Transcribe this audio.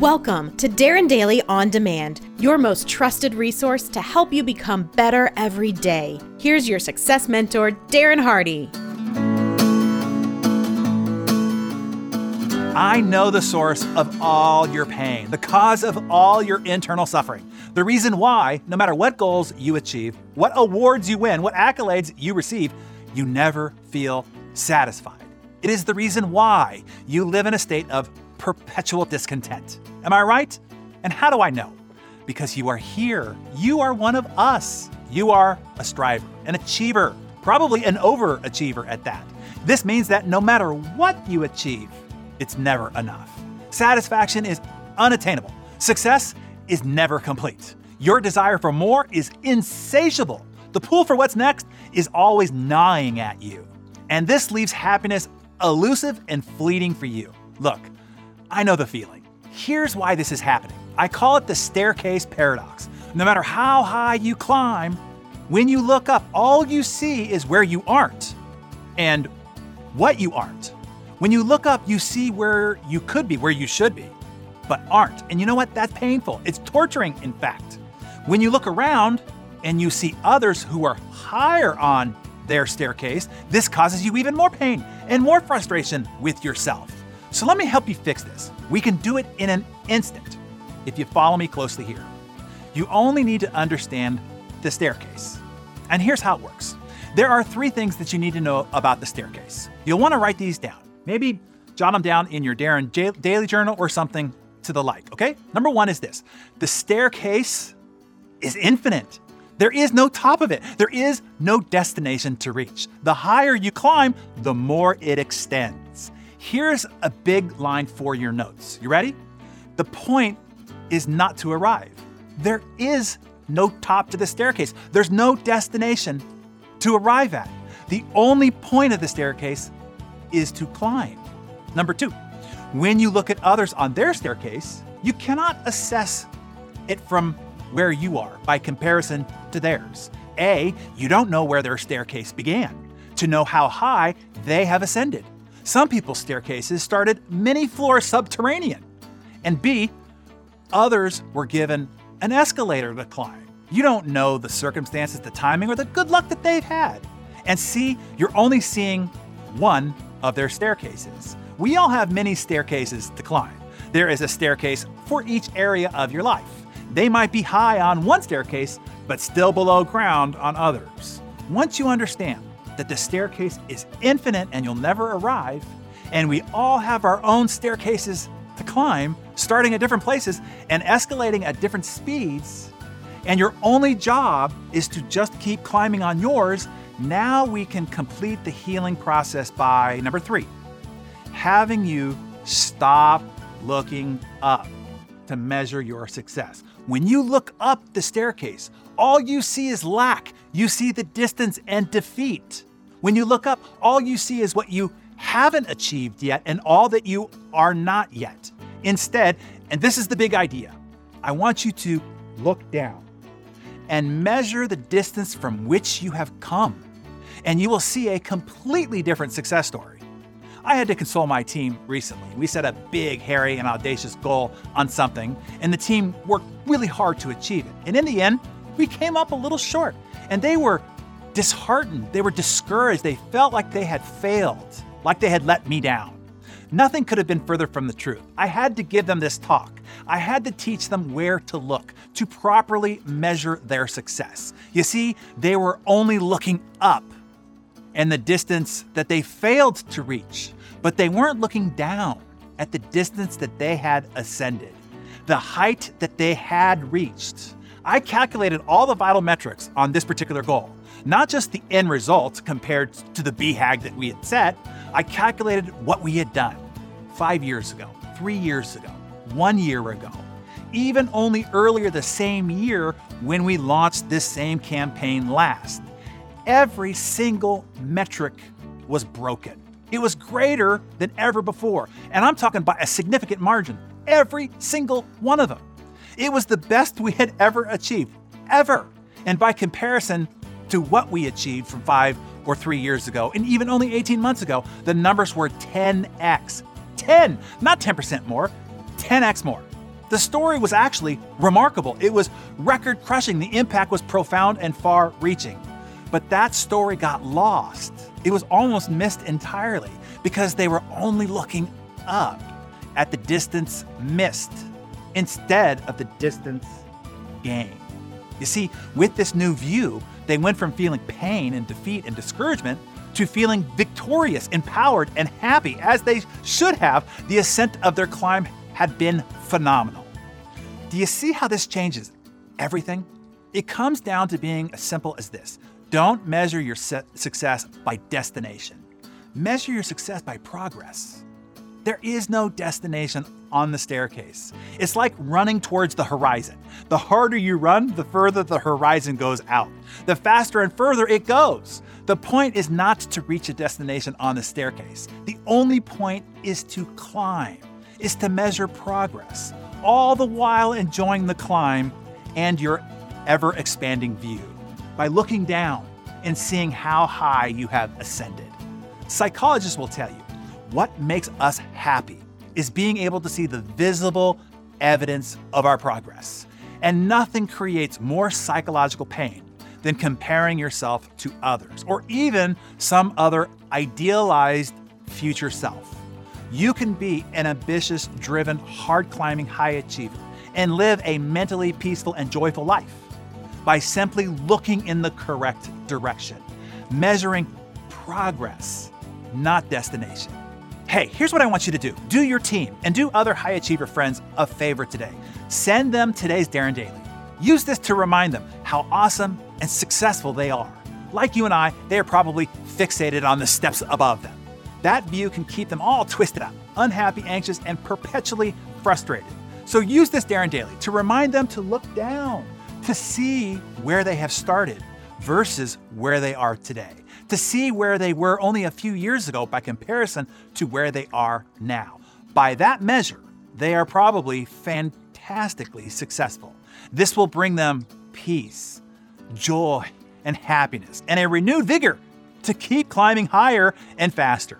Welcome to Darren Daily On Demand, your most trusted resource to help you become better every day. Here's your success mentor, Darren Hardy. I know the source of all your pain, the cause of all your internal suffering, the reason why, no matter what goals you achieve, what awards you win, what accolades you receive, you never feel satisfied. It is the reason why you live in a state of perpetual discontent. Am I right? And how do I know? Because you are here. You are one of us. You are a striver, an achiever, probably an overachiever at that. This means that no matter what you achieve, it's never enough. Satisfaction is unattainable. Success is never complete. Your desire for more is insatiable. The pull for what's next is always gnawing at you. And this leaves happiness elusive and fleeting for you. Look, I know the feeling. Here's why this is happening. I call it the staircase paradox. No matter how high you climb, when you look up, all you see is where you aren't and what you aren't. When you look up, you see where you could be, where you should be, but aren't. And you know what? That's painful. It's torturing, in fact. When you look around and you see others who are higher on their staircase, this causes you even more pain and more frustration with yourself. So let me help you fix this. We can do it in an instant if you follow me closely here. You only need to understand the staircase. And here's how it works there are three things that you need to know about the staircase. You'll want to write these down. Maybe jot them down in your Darren Daily Journal or something to the like, okay? Number one is this the staircase is infinite. There is no top of it. There is no destination to reach. The higher you climb, the more it extends. Here's a big line for your notes. You ready? The point is not to arrive. There is no top to the staircase. There's no destination to arrive at. The only point of the staircase is to climb. Number two, when you look at others on their staircase, you cannot assess it from where you are by comparison to theirs. A, you don't know where their staircase began to know how high they have ascended. Some people's staircases started many floors subterranean. And B, others were given an escalator to climb. You don't know the circumstances, the timing, or the good luck that they've had. And C, you're only seeing one of their staircases. We all have many staircases to climb. There is a staircase for each area of your life. They might be high on one staircase, but still below ground on others. Once you understand that the staircase is infinite and you'll never arrive, and we all have our own staircases to climb, starting at different places and escalating at different speeds, and your only job is to just keep climbing on yours, now we can complete the healing process by number three, having you stop looking up to measure your success. When you look up the staircase, all you see is lack. You see the distance and defeat. When you look up, all you see is what you haven't achieved yet and all that you are not yet. Instead, and this is the big idea, I want you to look down and measure the distance from which you have come, and you will see a completely different success story. I had to console my team recently. We set a big, hairy, and audacious goal on something, and the team worked really hard to achieve it. And in the end, we came up a little short, and they were disheartened. They were discouraged. They felt like they had failed, like they had let me down. Nothing could have been further from the truth. I had to give them this talk. I had to teach them where to look to properly measure their success. You see, they were only looking up and the distance that they failed to reach, but they weren't looking down at the distance that they had ascended, the height that they had reached. I calculated all the vital metrics on this particular goal, not just the end result compared to the BHAG that we had set. I calculated what we had done five years ago, three years ago, one year ago, even only earlier the same year when we launched this same campaign last every single metric was broken. It was greater than ever before. And I'm talking by a significant margin. Every single one of them. It was the best we had ever achieved, ever. And by comparison to what we achieved from five or three years ago, and even only 18 months ago, the numbers were 10x. 10, not 10% more, 10x more. The story was actually remarkable. It was record crushing. The impact was profound and far reaching. But that story got lost. It was almost missed entirely because they were only looking up at the distance missed instead of the distance gained. You see, with this new view, they went from feeling pain and defeat and discouragement to feeling victorious, empowered, and happy as they should have. The ascent of their climb had been phenomenal. Do you see how this changes everything? It comes down to being as simple as this don't measure your success by destination, measure your success by progress. There is no destination on the staircase. It's like running towards the horizon. The harder you run, the further the horizon goes out. The faster and further it goes. The point is not to reach a destination on the staircase. The only point is to climb, is to measure progress, all the while enjoying the climb and your ever expanding view by looking down and seeing how high you have ascended. Psychologists will tell you what makes us happy is being able to see the visible evidence of our progress. And nothing creates more psychological pain than comparing yourself to others or even some other idealized future self. You can be an ambitious, driven, hard climbing high achiever and live a mentally peaceful and joyful life by simply looking in the correct direction, measuring progress, not destination. Hey, here's what I want you to do do your team and do other high achiever friends a favor today. Send them today's Darren Daily. Use this to remind them how awesome and successful they are. Like you and I, they are probably fixated on the steps above them. That view can keep them all twisted up, unhappy, anxious, and perpetually frustrated. So use this Darren Daily to remind them to look down, to see where they have started versus where they are today to see where they were only a few years ago by comparison to where they are now. By that measure, they are probably fantastically successful. This will bring them peace, joy, and happiness, and a renewed vigor to keep climbing higher and faster.